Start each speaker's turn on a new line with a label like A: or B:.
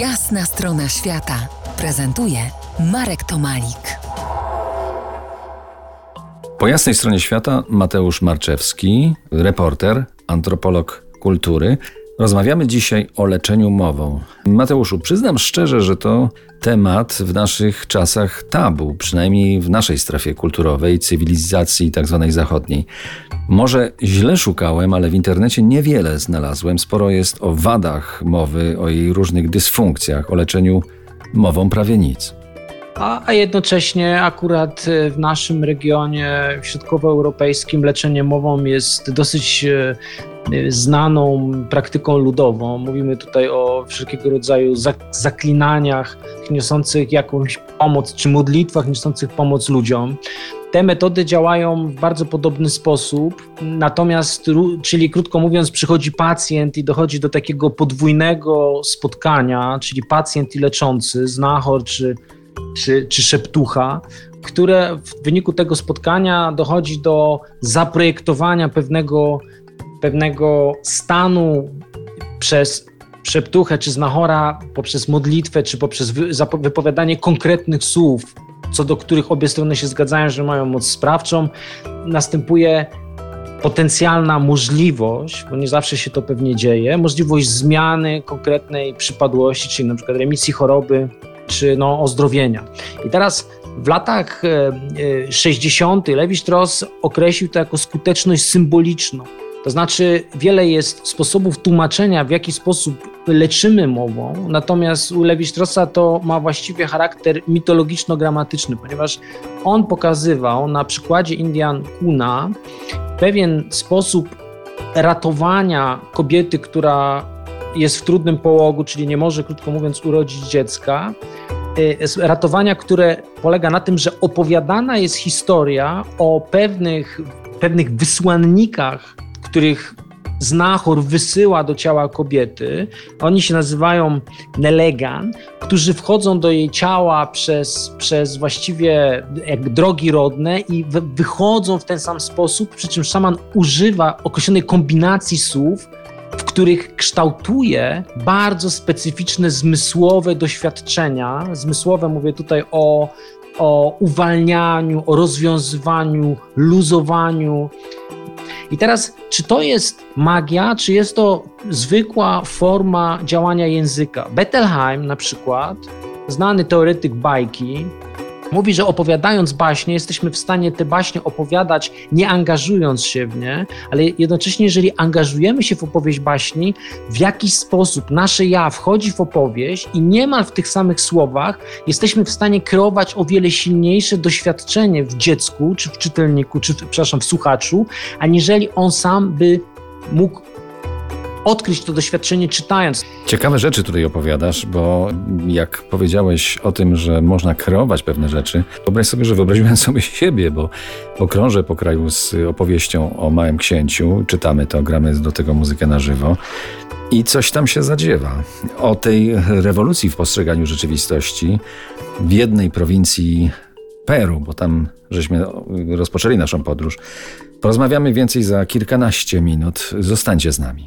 A: Jasna strona świata prezentuje Marek Tomalik.
B: Po jasnej stronie świata Mateusz Marczewski, reporter, antropolog kultury. Rozmawiamy dzisiaj o leczeniu mową. Mateuszu, przyznam szczerze, że to temat w naszych czasach tabu, przynajmniej w naszej strefie kulturowej, cywilizacji tzw. Tak zachodniej. Może źle szukałem, ale w internecie niewiele znalazłem. Sporo jest o wadach mowy, o jej różnych dysfunkcjach, o leczeniu mową prawie nic.
C: A, jednocześnie akurat e, w naszym regionie środkowoeuropejskim leczenie mową jest dosyć e, znaną praktyką ludową. Mówimy tutaj o wszelkiego rodzaju zaklinaniach niosących jakąś pomoc, czy modlitwach niosących pomoc ludziom. Te metody działają w bardzo podobny sposób, natomiast, czyli krótko mówiąc, przychodzi pacjent i dochodzi do takiego podwójnego spotkania, czyli pacjent i leczący, znachor czy, czy, czy szeptucha, które w wyniku tego spotkania dochodzi do zaprojektowania pewnego pewnego stanu przez szeptuchę czy znachora, poprzez modlitwę, czy poprzez wypowiadanie konkretnych słów, co do których obie strony się zgadzają, że mają moc sprawczą, następuje potencjalna możliwość, bo nie zawsze się to pewnie dzieje, możliwość zmiany konkretnej przypadłości, czyli na przykład remisji choroby, czy no, ozdrowienia. I teraz w latach 60. E, e, Lewi Strauss określił to jako skuteczność symboliczną. To znaczy, wiele jest sposobów tłumaczenia, w jaki sposób leczymy mową, natomiast u Lewi-Straussa to ma właściwie charakter mitologiczno-gramatyczny, ponieważ on pokazywał na przykładzie Indian Kuna pewien sposób ratowania kobiety, która jest w trudnym połogu, czyli nie może, krótko mówiąc, urodzić dziecka. Y, ratowania, które polega na tym, że opowiadana jest historia o pewnych, pewnych wysłannikach których znachor wysyła do ciała kobiety. Oni się nazywają nelegan, którzy wchodzą do jej ciała przez, przez właściwie jak drogi rodne i wychodzą w ten sam sposób, przy czym szaman używa określonej kombinacji słów, których kształtuje bardzo specyficzne zmysłowe doświadczenia. Zmysłowe mówię tutaj o, o uwalnianiu, o rozwiązywaniu, luzowaniu i teraz, czy to jest magia, czy jest to zwykła forma działania języka? Bettelheim na przykład, znany teoretyk bajki, Mówi, że opowiadając baśnie, jesteśmy w stanie te baśnie opowiadać, nie angażując się w nie, ale jednocześnie, jeżeli angażujemy się w opowieść baśni, w jakiś sposób nasze ja wchodzi w opowieść i niemal w tych samych słowach jesteśmy w stanie kreować o wiele silniejsze doświadczenie w dziecku, czy w czytelniku, czy przepraszam, w słuchaczu, aniżeli on sam by mógł odkryć to doświadczenie czytając.
B: Ciekawe rzeczy tutaj opowiadasz, bo jak powiedziałeś o tym, że można kreować pewne rzeczy, wyobraź sobie, że wyobraziłem sobie siebie, bo pokrążę po kraju z opowieścią o Małym Księciu, czytamy to, gramy do tego muzykę na żywo. I coś tam się zadziewa. O tej rewolucji w postrzeganiu rzeczywistości w jednej prowincji Peru, bo tam żeśmy rozpoczęli naszą podróż. Porozmawiamy więcej za kilkanaście minut. Zostańcie z nami.